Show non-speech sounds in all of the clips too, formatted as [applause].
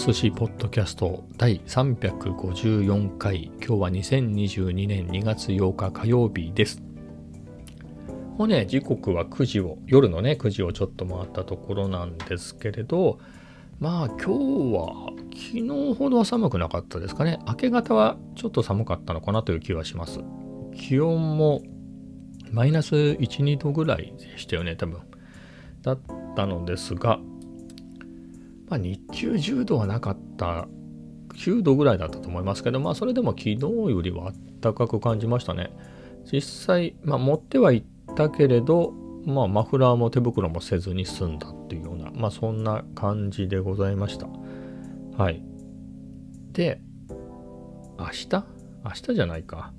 寿司ポッドキャスト第354回。今日は2022年2月8日火曜日です。もうね時刻は9時を夜のね9時をちょっと回ったところなんですけれどまあ今日は昨日ほどは寒くなかったですかね。明け方はちょっと寒かったのかなという気はします。気温もマイナス1、2度ぐらいでしたよね多分。だったのですがまあ、日中10度はなかった9度ぐらいだったと思いますけど、まあ、それでも昨日よりは暖かく感じましたね。実際、まあ、持ってはいったけれど、まあ、マフラーも手袋もせずに済んだっていうような、まあ、そんな感じでございました。はい。で、明日？明日じゃないか。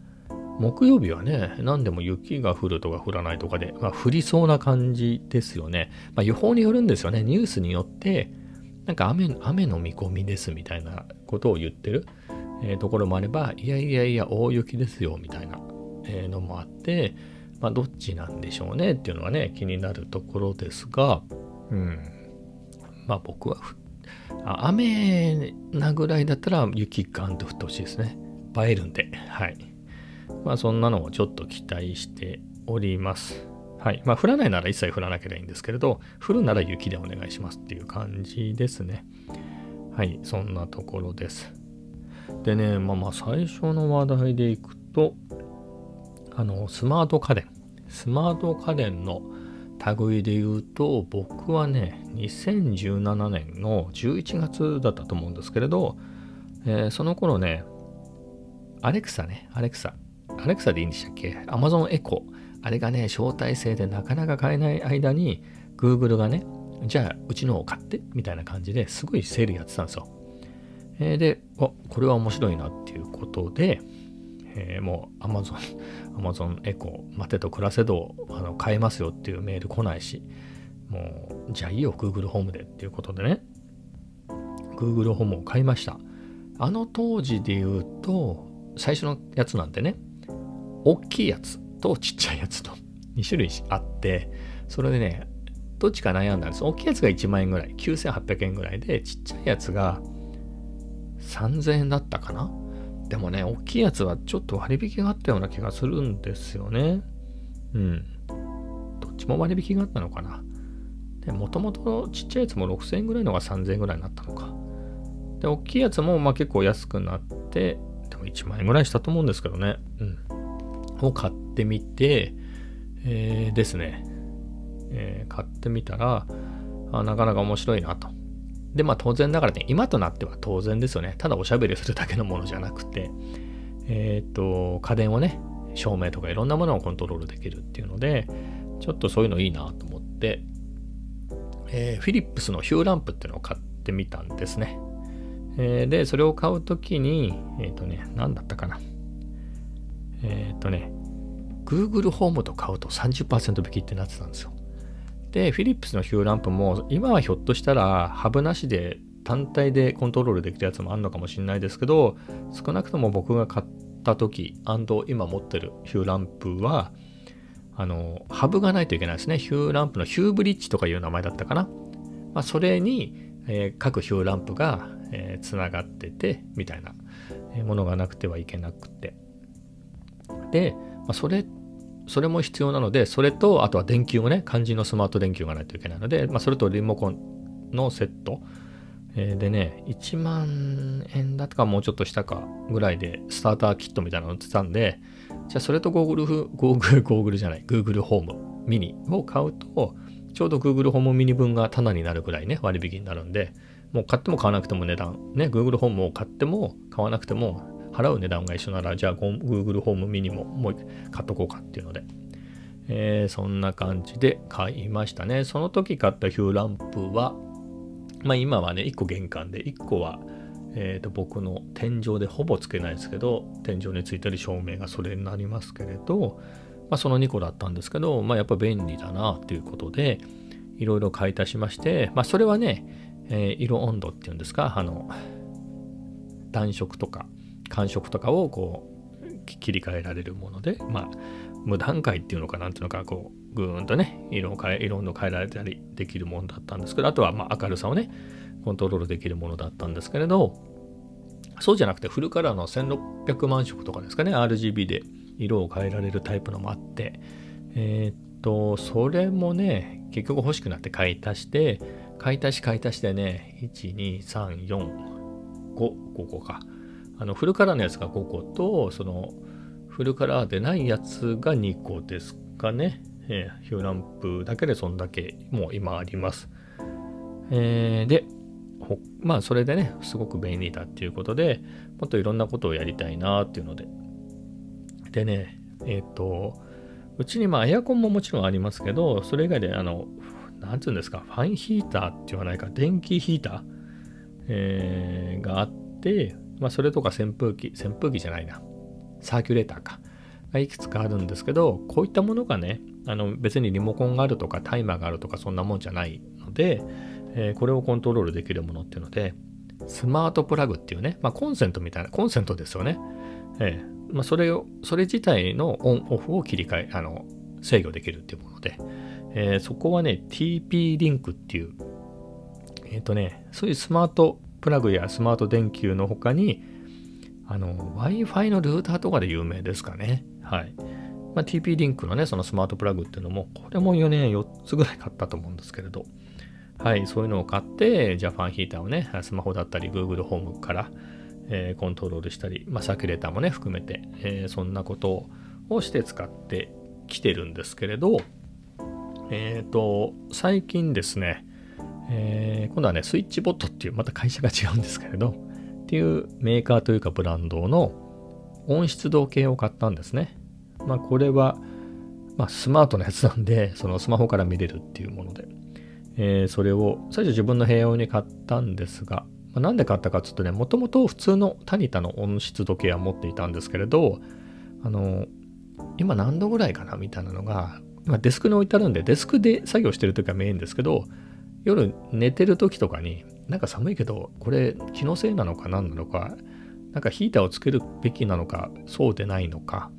木曜日はね、何でも雪が降るとか降らないとかで、まあ、降りそうな感じですよね。まあ、予報によるんですよね。ニュースによって、なんか雨雨の見込みですみたいなことを言ってる、えー、ところもあれば、いやいやいや、大雪ですよみたいな、えー、のもあって、まあ、どっちなんでしょうねっていうのはね、気になるところですが、うん。まあ僕は雨なぐらいだったら雪ガンと降ってほしいですね。映えるんで、はい。まあそんなのをちょっと期待しております。はい。まあ、降らないなら一切降らなければいいんですけれど、降るなら雪でお願いしますっていう感じですね。はい。そんなところです。でね、まあまあ、最初の話題でいくと、あの、スマート家電。スマート家電の類で言うと、僕はね、2017年の11月だったと思うんですけれど、えー、その頃ね、アレクサね、アレクサ。アレクサでいいんでしたっけ ?Amazon エコあれがね、招待制でなかなか買えない間に、Google がね、じゃあうちのを買ってみたいな感じですごいセールやってたんですよ。えー、で、あ、これは面白いなっていうことで、えー、もう Amazon、[laughs] Amazon エコ、待てと暮らせどあの買えますよっていうメール来ないし、もう、じゃあいいよ、Google ホームでっていうことでね、Google ホームを買いました。あの当時で言うと、最初のやつなんてね、大きいやつ、とちっちゃいやつと2種類あって、それでね、どっちか悩んだんです。大きいやつが1万円ぐらい、9800円ぐらいで、ちっちゃいやつが3000円だったかな。でもね、大きいやつはちょっと割引があったような気がするんですよね。うん。どっちも割引があったのかな。で、もともとちっちゃいやつも6000円ぐらいのが3000円ぐらいになったのか。で、大きいやつもまあ結構安くなって、でも1万円ぐらいしたと思うんですけどね。うん。を買ってみて、えー、ですね、えー、買ってみたらあ、なかなか面白いなと。で、まあ当然ながらね、今となっては当然ですよね。ただおしゃべりするだけのものじゃなくて、えっ、ー、と、家電をね、照明とかいろんなものをコントロールできるっていうので、ちょっとそういうのいいなと思って、えー、フィリップスのヒューランプっていうのを買ってみたんですね。えー、で、それを買うときに、えっ、ー、とね、何だったかな。えっ、とね、Google ホームと買うと30%引きってなってたんですよ。で、フィリップスのヒューランプも、今はひょっとしたらハブなしで単体でコントロールできるやつもあるのかもしれないですけど、少なくとも僕が買った時、今持ってるヒューランプは、あの、ハブがないといけないですね。ヒューランプのヒューブリッジとかいう名前だったかな。まあ、それに、えー、各ヒューランプが、えー、つながってて、みたいなものがなくてはいけなくて。で、まあ、それ、それも必要なので、それと、あとは電球もね、肝心のスマート電球がないといけないので、まあ、それとリモコンのセット。えー、でね、1万円だとかもうちょっとしたかぐらいでスターターキットみたいなの売ってたんで、じゃあそれとゴーグル、ゴーグル、ゴーグルじゃない、Google ホームミニを買うと、ちょうど Google ホームミニ分がタダになるぐらいね、割引になるんで、もう買っても買わなくても値段、ね、Google ホームを買っても買わなくても払う値段が一緒なら、じゃあ Google ホームミニももう買っとこうかっていうので、えー、そんな感じで買いましたね。その時買ったヒューランプは、まあ今はね、1個玄関で、1個は、えー、と僕の天井でほぼつけないですけど、天井についてる照明がそれになりますけれど、まあ、その2個だったんですけど、まあ、やっぱ便利だなということで、いろいろ買い足しまして、まあ、それはね、えー、色温度っていうんですか、あの、暖色とか、感触とかをこう切り替えられるもので、まあ、無段階っていうのかなんていうのか、こう、ぐーんとね、色を変え、色温度変えられたりできるものだったんですけど、あとはまあ明るさをね、コントロールできるものだったんですけれど、そうじゃなくてフルカラーの1600万色とかですかね、RGB で色を変えられるタイプのもあって、えー、っと、それもね、結局欲しくなって買い足して、買い足し買い足してね、1、2、3、4、5、5個か。あの、フルカラーのやつが5個と、その、フルカラーでないやつが2個ですかね。えー、ヒューランプだけでそんだけもう今あります。えー、で、まあそれでね、すごく便利だっていうことで、もっといろんなことをやりたいなっていうので。でね、えっ、ー、と、うちにまあエアコンももちろんありますけど、それ以外であの、なんつうんですか、ファンヒーターって言わないか、電気ヒーター、えー、があって、まあそれとか扇風機、扇風機じゃないな、サーキュレーターか、がいくつかあるんですけど、こういったものがね、あの別にリモコンがあるとかタイマーがあるとかそんなもんじゃないので、えー、これをコントロールできるものっていうので、スマートプラグっていうね、まあ、コンセントみたいな、コンセントですよね。えーまあ、それを、それ自体のオンオフを切り替え、あの、制御できるっていうもので、えー、そこはね、TP リンクっていう、えっ、とね、そういうスマートプラグやスマート電球の他に、あの、Wi-Fi のルーターとかで有名ですかね。はい。まあ、TP リンクのね、そのスマートプラグっていうのも、これも4年4つぐらい買ったと思うんですけれど、はい、そういうのを買って、じゃあファンヒーターをね、スマホだったり Google ホームから、えー、コントロールしたり、まあ、サーキュレーターもね、含めて、えー、そんなことをして使ってきてるんですけれど、えっ、ー、と、最近ですね、えー、今度はね、スイッチボットっていう、また会社が違うんですけれど、っていうメーカーというかブランドの温湿度計を買ったんですね。まあ、これは、まあ、スマートなやつなんで、そのスマホから見れるっていうもので、えー、それを最初自分の部屋用に買ったんですが、まあ、なんで買ったかっつうとね、もともと普通のタニタの温湿度計は持っていたんですけれど、あの、今何度ぐらいかなみたいなのが、まあ、デスクに置いてあるんで、デスクで作業してる時は見えるんですけど、夜寝てる時とかに、なんか寒いけど、これ気のせいなのか何なのか、なんかヒーターをつけるべきなのか、そうでないのか、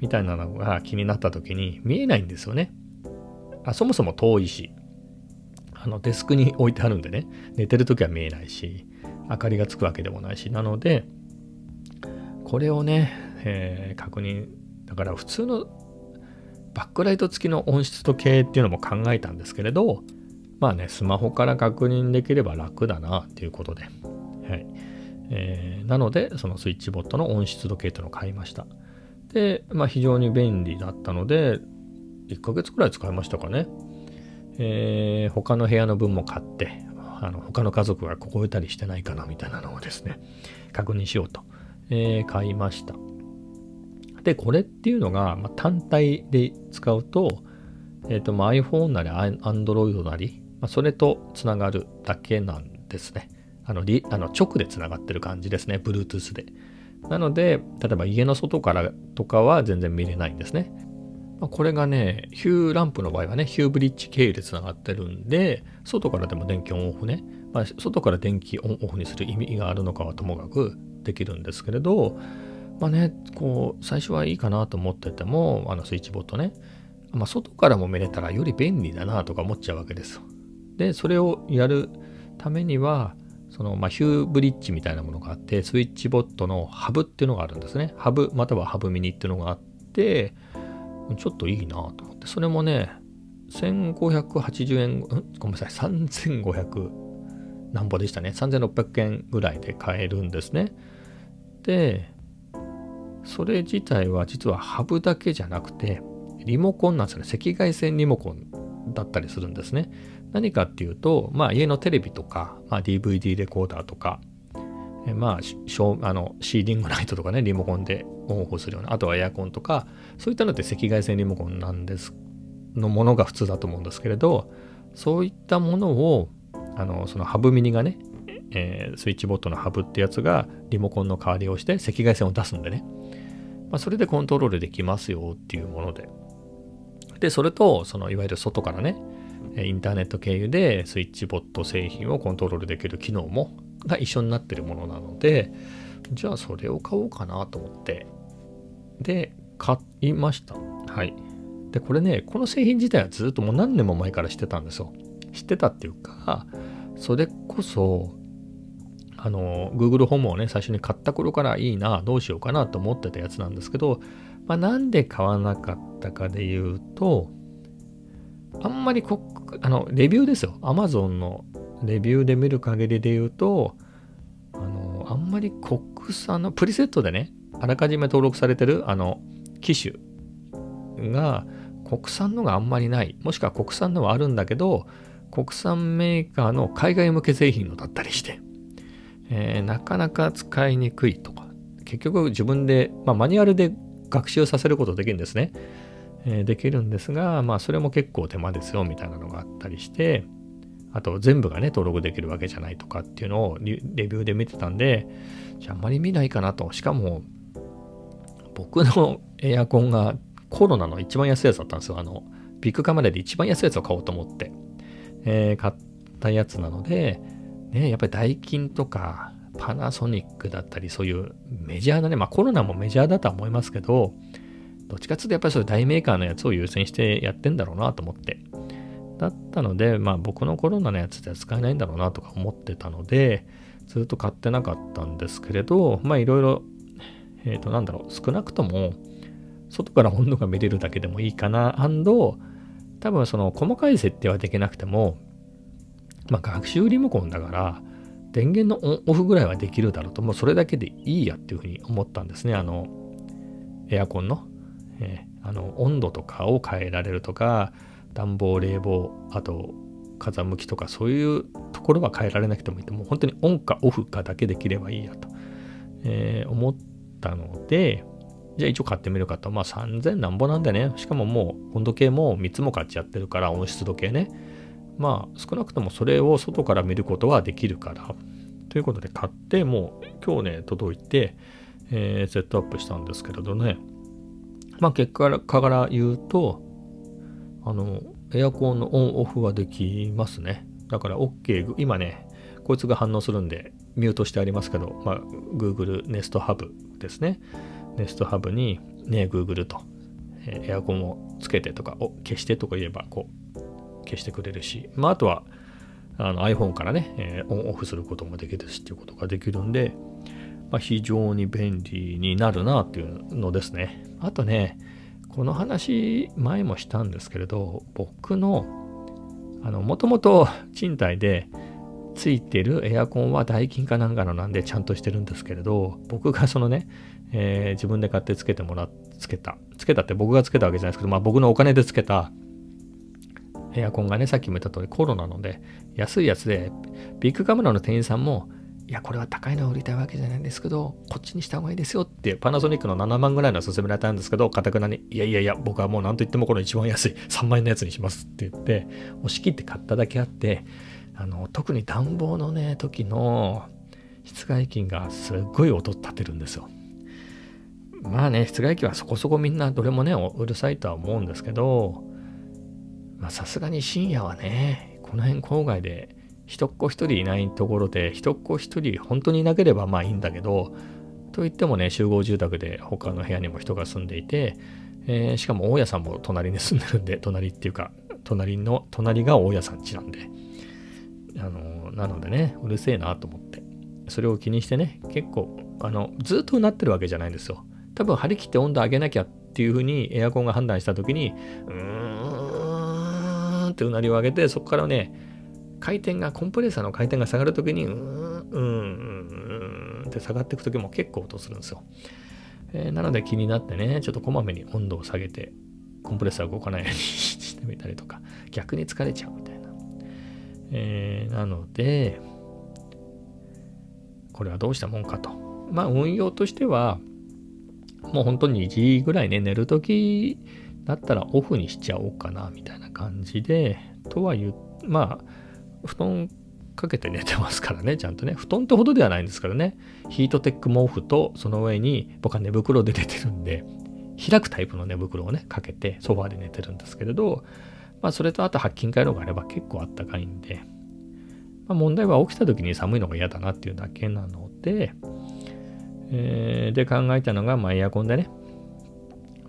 みたいなのが気になった時に見えないんですよね。あそもそも遠いし、あのデスクに置いてあるんでね、寝てる時は見えないし、明かりがつくわけでもないし、なので、これをね、えー、確認、だから普通のバックライト付きの音質時計っていうのも考えたんですけれど、まあね、スマホから確認できれば楽だなっていうことで、はいえー、なので、そのスイッチボットの音質時計というのを買いました。で、まあ非常に便利だったので、1ヶ月くらい使いましたかね。えー、他の部屋の分も買って、あの他の家族が凍えたりしてないかなみたいなのをですね、確認しようと、えー、買いました。で、これっていうのが、まあ、単体で使うと、えっ、ー、と、まあ、iPhone なり Android なり、まあ、それとつながるだけなんですね。あの、リあの直でつながってる感じですね、Bluetooth で。なので、例えば家の外からとかは全然見れないんですね。まあ、これがね、ヒューランプの場合はね、ヒューブリッジ経由でつながってるんで、外からでも電気オンオフね、まあ、外から電気オンオフにする意味があるのかはともかくできるんですけれど、まあね、こう、最初はいいかなと思ってても、あのスイッチボットね、まあ、外からも見れたらより便利だなとか思っちゃうわけですよ。で、それをやるためには、その、まあ、ヒューブリッジみたいなものがあって、スイッチボットのハブっていうのがあるんですね。ハブ、またはハブミニっていうのがあって、ちょっといいなと思って、それもね、1580円、ごめんなさい、3500なんぼでしたね。3600円ぐらいで買えるんですね。で、それ自体は実はハブだけじゃなくて、リモコンなんですよね。赤外線リモコンだったりするんですね。何かっていうと、まあ家のテレビとか、まあ、DVD レコーダーとか、えまあ、あのシーディングライトとかね、リモコンでオンオフするような、あとはエアコンとか、そういったのって赤外線リモコンなんです、のものが普通だと思うんですけれど、そういったものを、あの、そのハブミニがね、えー、スイッチボットのハブってやつがリモコンの代わりをして赤外線を出すんでね、まあ、それでコントロールできますよっていうもので。で、それと、そのいわゆる外からね、インターネット経由でスイッチボット製品をコントロールできる機能もが一緒になってるものなので、じゃあそれを買おうかなと思って、で、買いました。はい。で、これね、この製品自体はずっともう何年も前から知ってたんですよ。知ってたっていうか、それこそ、あの、Google ホームをね、最初に買った頃からいいな、どうしようかなと思ってたやつなんですけど、まあ、なんで買わなかったかで言うと、あんまりこあのレビューですよ。Amazon のレビューで見る限りで言うと、あのあんまり国産のプリセットでね、あらかじめ登録されてるあの機種が国産のがあんまりない。もしくは国産のはあるんだけど、国産メーカーの海外向け製品のだったりして、えー、なかなか使いにくいとか、結局自分で、まあ、マニュアルで学習させることできるんですね。え、できるんですが、まあそれも結構手間ですよみたいなのがあったりして、あと全部がね、登録できるわけじゃないとかっていうのをレビューで見てたんで、じゃああんまり見ないかなと。しかも、僕のエアコンがコロナの一番安いやつだったんですよ。あの、ビッグカメラで一番安いやつを買おうと思って、えー、買ったやつなので、ね、やっぱりダイキンとかパナソニックだったり、そういうメジャーなね、まあコロナもメジャーだとは思いますけど、どっちかっていうとやっぱりそういう大メーカーのやつを優先してやってんだろうなと思って。だったので、まあ僕のコロナのやつでは使えないんだろうなとか思ってたので、ずっと買ってなかったんですけれど、まあいろいろ、えっ、ー、となんだろう、少なくとも外から温度が見れるだけでもいいかな、多分その細かい設定はできなくても、まあ学習リモコンだから、電源のオンオフぐらいはできるだろうと、もうそれだけでいいやっていうふうに思ったんですね。あの、エアコンの。えー、あの温度とかを変えられるとか、暖房、冷房、あと風向きとかそういうところは変えられなくてもいいと、もう本当にオンかオフかだけできればいいやと、えー、思ったので、じゃあ一応買ってみるかと。まあ3000なんぼなんでね。しかももう温度計も3つも買っちゃってるから温湿度計ね。まあ少なくともそれを外から見ることはできるから。ということで買ってもう今日ね届いて、えー、セットアップしたんですけれどね。まあ結果から言うと、あの、エアコンのオンオフはできますね。だから OK、今ね、こいつが反応するんでミュートしてありますけど、まあ Google Nest Hub ですね。ネストハブに、ね、Google と、え、エアコンをつけてとか、お消してとか言えば、こう、消してくれるし、まあ、あとは、あの iPhone からね、えー、オンオフすることもできるしっていうことができるんで、まあ、非常に便利になるなっていうのですね。あとね、この話前もしたんですけれど、僕の、あの、もともと賃貸でついてるエアコンはダイキンかなんかのなんでちゃんとしてるんですけれど、僕がそのね、えー、自分で買ってつけてもらっつけたつけたって僕がつけたわけじゃないですけど、まあ、僕のお金でつけたエアコンがねさっきも言った通りコロナので安いやつでビッグカメラの店員さんもいやこれは高いのを売りたいわけじゃないんですけどこっちにした方がいいですよってパナソニックの7万ぐらいの勧められたんですけどかたくなにいやいやいや僕はもう何と言ってもこの一番安い3万円のやつにしますって言って押し切って買っただけあってあの特に暖房のね時の室外機がすっごい音立てるんですよ。まあね、室外機はそこそこみんなどれもね、うるさいとは思うんですけど、まあさすがに深夜はね、この辺郊外で人っ子一人いないところで、人っ子一人本当にいなければまあいいんだけど、といってもね、集合住宅で他の部屋にも人が住んでいて、えー、しかも大家さんも隣に住んでるんで、隣っていうか、隣の、隣が大家さん家なんで、あの、なのでね、うるせえなと思って、それを気にしてね、結構、あの、ずっとうなってるわけじゃないんですよ。多分張り切って温度上げなきゃっていうふうにエアコンが判断した時にうーんってうなりを上げてそこからね回転がコンプレッサーの回転が下がる時にうーんうんうんって下がっていく時も結構音するんですよ、えー、なので気になってねちょっとこまめに温度を下げてコンプレッサー動かないようにしてみたりとか逆に疲れちゃうみたいな、えー、なのでこれはどうしたもんかと。まあ運用としてはもう本当に2時ぐらいね、寝るときだったらオフにしちゃおうかな、みたいな感じで、とは言う、まあ、布団かけて寝てますからね、ちゃんとね。布団ってほどではないんですからね。ヒートテック毛布とその上に僕は寝袋で寝てるんで、開くタイプの寝袋をね、かけてソファーで寝てるんですけれど、まあそれとあと白金回路があれば結構あったかいんで、まあ問題は起きた時に寒いのが嫌だなっていうだけなので、え、で考えたのが、まあ、エアコンでね、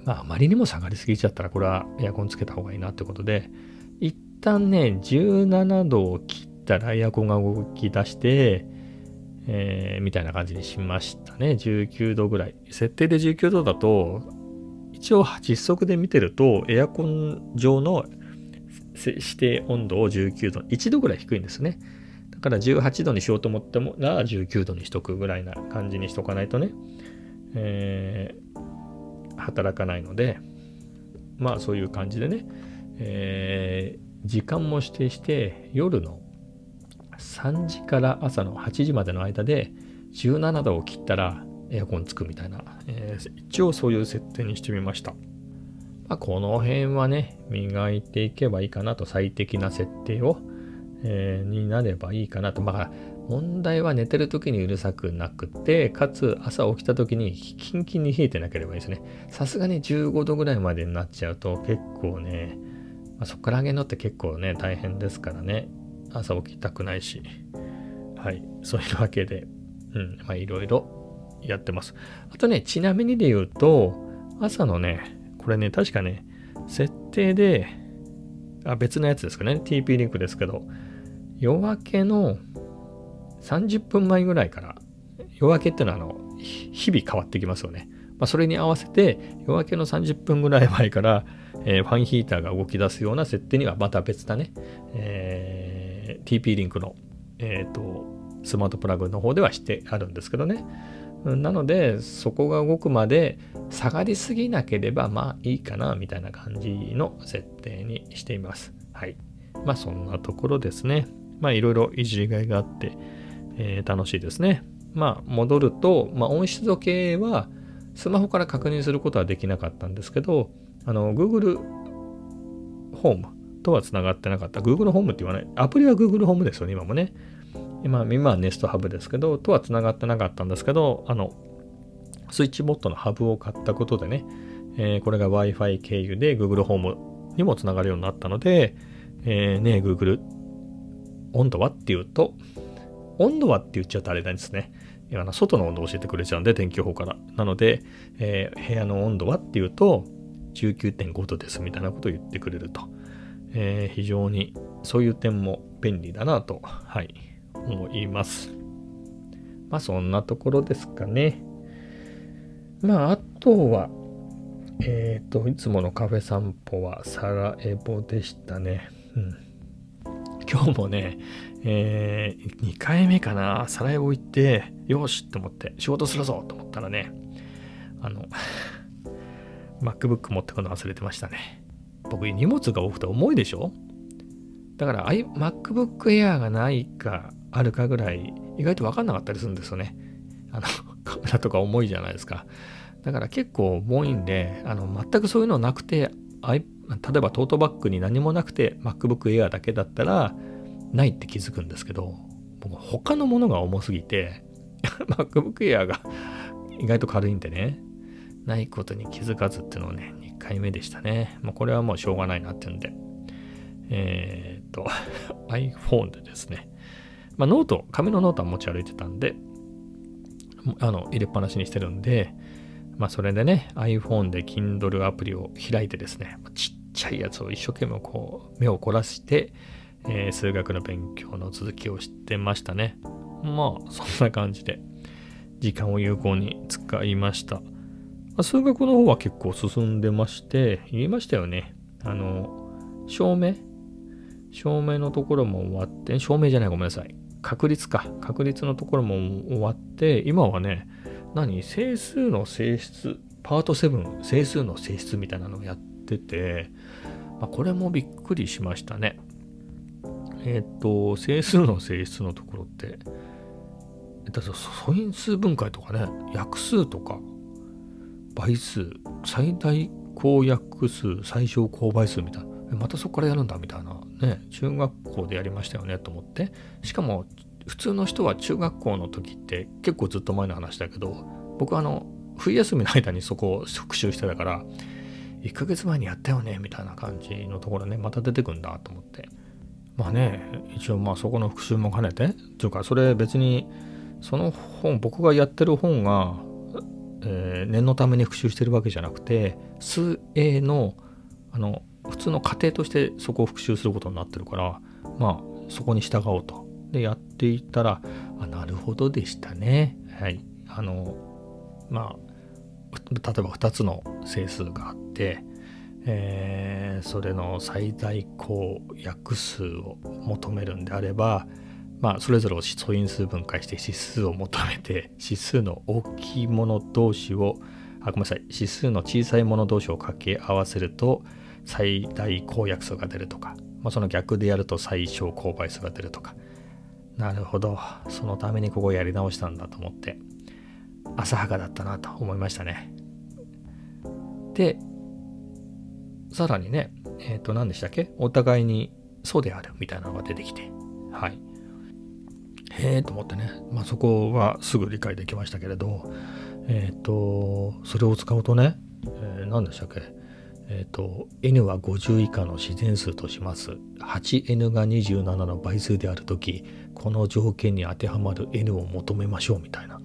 まあ、あまりにも下がりすぎちゃったら、これはエアコンつけた方がいいなってことで、旦ね、17度を切ったらエアコンが動き出して、えー、みたいな感じにしましたね。19度ぐらい。設定で19度だと、一応実測で見てると、エアコン上の指定温度を19度、1度ぐらい低いんですね。だから18度にしようと思ってもら19度にしとくぐらいな感じにしとかないとね、えー、働かないので、まあそういう感じでね、え、時間も指定して夜の3時から朝の8時までの間で17度を切ったらエアコンつくみたいな、えー、一応そういう設定にしてみました。まあ、この辺はね、磨いていけばいいかなと最適な設定を、えー、になればいいかなと。まあ、問題は寝てる時にうるさくなくて、かつ朝起きた時にキンキンに冷えてなければいいですね。さすがに15度ぐらいまでになっちゃうと結構ね、まあ、そこから上げるのって結構ね、大変ですからね。朝起きたくないし。はい。そういうわけで、うん、まあいろいろやってます。あとね、ちなみにで言うと、朝のね、これね、確かね、設定で、あ別のやつですかね、TP リンクですけど、夜明けの30分前ぐらいから、夜明けっていうのはあの、日々変わってきますよね。まあ、それに合わせて夜明けの30分ぐらい前から、えー、ファンヒーターが動き出すような設定にはまた別だね、えー、TP リンクの、えーと、スマートプラグの方ではしてあるんですけどね。なのでそこが動くまで下がりすぎなければまあいいかなみたいな感じの設定にしています。はい。まあそんなところですね。まあいろいろいじりがいがあって、えー、楽しいですね。まあ戻ると、まあ、音質時計はスマホから確認することはできなかったんですけど、あの、Google ホームとは繋がってなかった。Google ホームって言わない。アプリは Google ホームですよね、今もね。今、今は Nest Hub ですけど、とは繋がってなかったんですけど、あの、スイッチボットのハブを買ったことでね、えー、これが Wi-Fi 経由で Google ホームにも繋がるようになったので、えー、ね Google、温度はっていうと、温度はって言っちゃうとあれなんですね。あの外の温度を教えてくれちゃうんで、天気予報から。なので、えー、部屋の温度はっていうと、19.5度ですみたいなことを言ってくれると。えー、非常にそういう点も便利だなと、はい、思います。まあそんなところですかね。まああとは、えっ、ー、と、いつものカフェ散歩はサラエボでしたね。うん。今日もね、えー、2回目かな、サラエボ行って、よしと思って、仕事するぞと思ったらね、あの、MacBook 持ってくの忘れてましたね。僕、荷物が多くて重いでしょ？だから、MacBook Air がないか、あるかぐらい、意外と分かんなかったりするんですよね。あの、[laughs] カメラとか重いじゃないですか。だから結構重いんで、あの、全くそういうのなくて、例えばトートバッグに何もなくて MacBook Air だけだったらないって気づくんですけど、僕他のものが重すぎて [laughs] MacBook Air が意外と軽いんでね、ないことに気づかずっていうのをね、2回目でしたね。まあ、これはもうしょうがないなっていうんで、えー、っと、[laughs] iPhone でですね、まあ、ノート、紙のノートは持ち歩いてたんで、あの、入れっぱなしにしてるんで、まあ、それでね、iPhone で Kindle アプリを開いてですね、ちっちゃいやつを一生懸命こう、目を凝らして、えー、数学の勉強の続きをしてましたね。まあ、そんな感じで、時間を有効に使いました。ま数学の方は結構進んでまして、言いましたよね。あの、証明？証明のところも終わって、証明じゃないごめんなさい。確率か。確率のところも終わって、今はね、何？整数の性質、パート7、整数の性質みたいなのをやってて、まあ、これもびっくりしましたね。えっ、と、整数の性質のところって、だ素因数分解とかね、約数とか、倍数、最大公約数、最小公倍数みたいな。またそこからやるんだみたいな。ね、中学校でやりましたよねと思って。しかも、普通の人は中学校の時って結構ずっと前の話だけど、僕はあの、冬休みの間にそこを [laughs] 復習してたから、1ヶ月前にやったよねみたいな感じのところね、また出てくんだと思って。まあね、一応まあそこの復習も兼ねて、というかそれ別に、その本、僕がやってる本がえー、念のために復習してるわけじゃなくて数 A のあの普通の過程としてそこを復習することになってるからまあそこに従おうと。でやっていったらあなるほどでしたね。はい。あのまあ例えば2つの整数があって、えー、それの最大公約数を求めるんであればまあ、それぞれを素因数分解して指数を求めて [laughs] 指数の大きいもの同士をあごめんなさい指数の小さいもの同士を掛け合わせると最大公約数が出るとか、まあ、その逆でやると最小公倍数が出るとか。なるほど。そのためにここやり直したんだと思って浅はかだったなと思いましたね。でさらにねえっ、ー、と何でしたっけ？お互いにそうであるみたいなのが出てきて。はい。へえと思ってね、まあ、そこはすぐ理解できましたけれど。えっ、ー、とそれを使うとね、えー、何でしたっけ？えっ、ー、と n は50以下の自然数とします。8n が27の倍数である時この条件に当てはまる n を求めましょうみたいな。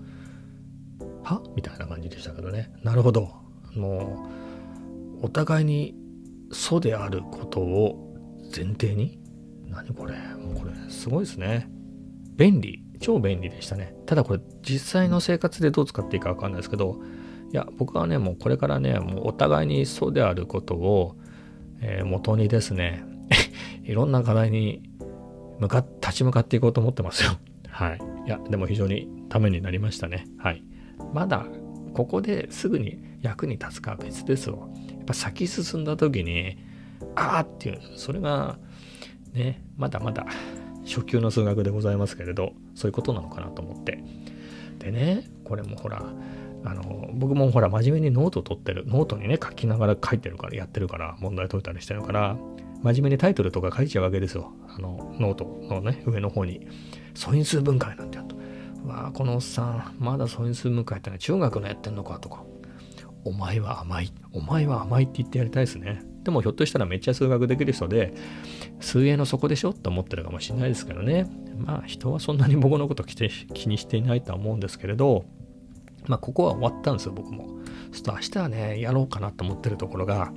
は？みたいな感じでしたけどね。なるほど。もうお互いに素であることを前提に？何これ？もうこれすごいですね。便利超便利でしたね。ただこれ実際の生活でどう使っていいか分かんないですけどいや僕はねもうこれからねもうお互いにそうであることを、えー、元にですね [laughs] いろんな課題に向か立ち向かっていこうと思ってますよ。はい。いやでも非常にためになりましたね。はい。まだここですぐに役に立つかは別ですよやっぱ先進んだ時にああっていうそれがねまだまだ初級の数学でございますけれどそういうことなのかなと思って。でねこれもほらあの僕もほら真面目にノート取ってるノートにね書きながら書いてるからやってるから問題解いたりしてるから真面目にタイトルとか書いちゃうわけですよ。あのノートのね上の方に。素因数分解なんてやると。わあこのおっさんまだ素因数分解ってのは中学のやってんのかとか。お前は甘い。お前は甘いって言ってやりたいですね。でもひょっとしたらめっちゃ数学できる人で、水泳の底でしょって思ってるかもしれないですけどね。まあ人はそんなに僕のこと気にしていないとは思うんですけれど、まあここは終わったんですよ、僕も。ちょっと明日はね、やろうかなと思ってるところが、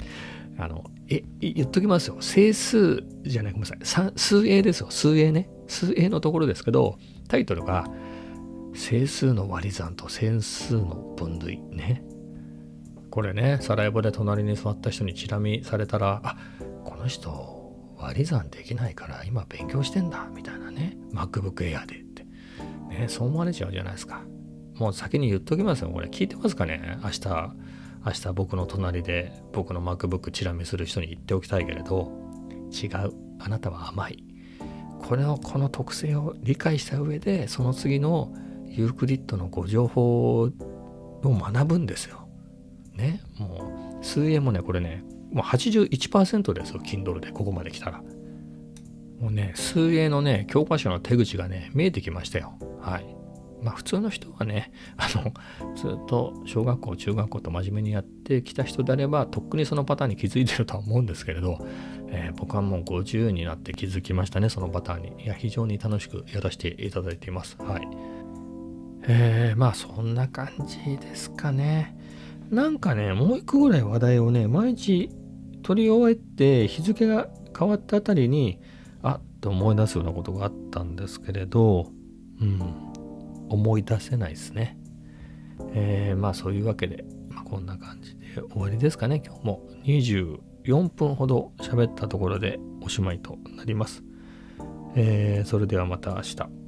[laughs] あの、え、言っときますよ。整数じゃない、ごめんなさい。数 A ですよ。数 A ね。数 A のところですけど、タイトルが、整数の割り算と整数の分類ね。これねサラエボで隣に座った人にチラ見されたらあこの人割り算できないから今勉強してんだみたいなね。MacBook Air でって。ねそう思われちゃうじゃないですか。もう先に言っときますよ。これ聞いてますかね。明日明日僕の隣で僕の MacBook チラ見する人に言っておきたいけれど。違う。あなたは甘い。これのこの特性を理解した上でその次のユークリッドのご情報を学ぶんですよ。ねもう水泳もねこれねもう81%ですよ Kindle でここまで来たら。もうね水泳のね教科書の手口がね見えてきましたよ。はい。まあ普通の人はねあのずっと小学校中学校と真面目にやってきた人であればとっくにそのパターンに気づいてるとは思うんですけれど、えー、僕はもう50になって気づきましたねそのパターンに。いや非常に楽しくやらせていただいています。はい。えー、まあそんな感じですかね。なんかね、もう一個ぐらい話題をね、毎日取り終えて日付が変わったあたりに、あっと思い出すようなことがあったんですけれど、うん、思い出せないですね。えー、まあそういうわけで、まあ、こんな感じで終わりですかね、今日も。24分ほど喋ったところでおしまいとなります。えー、それではまた明日。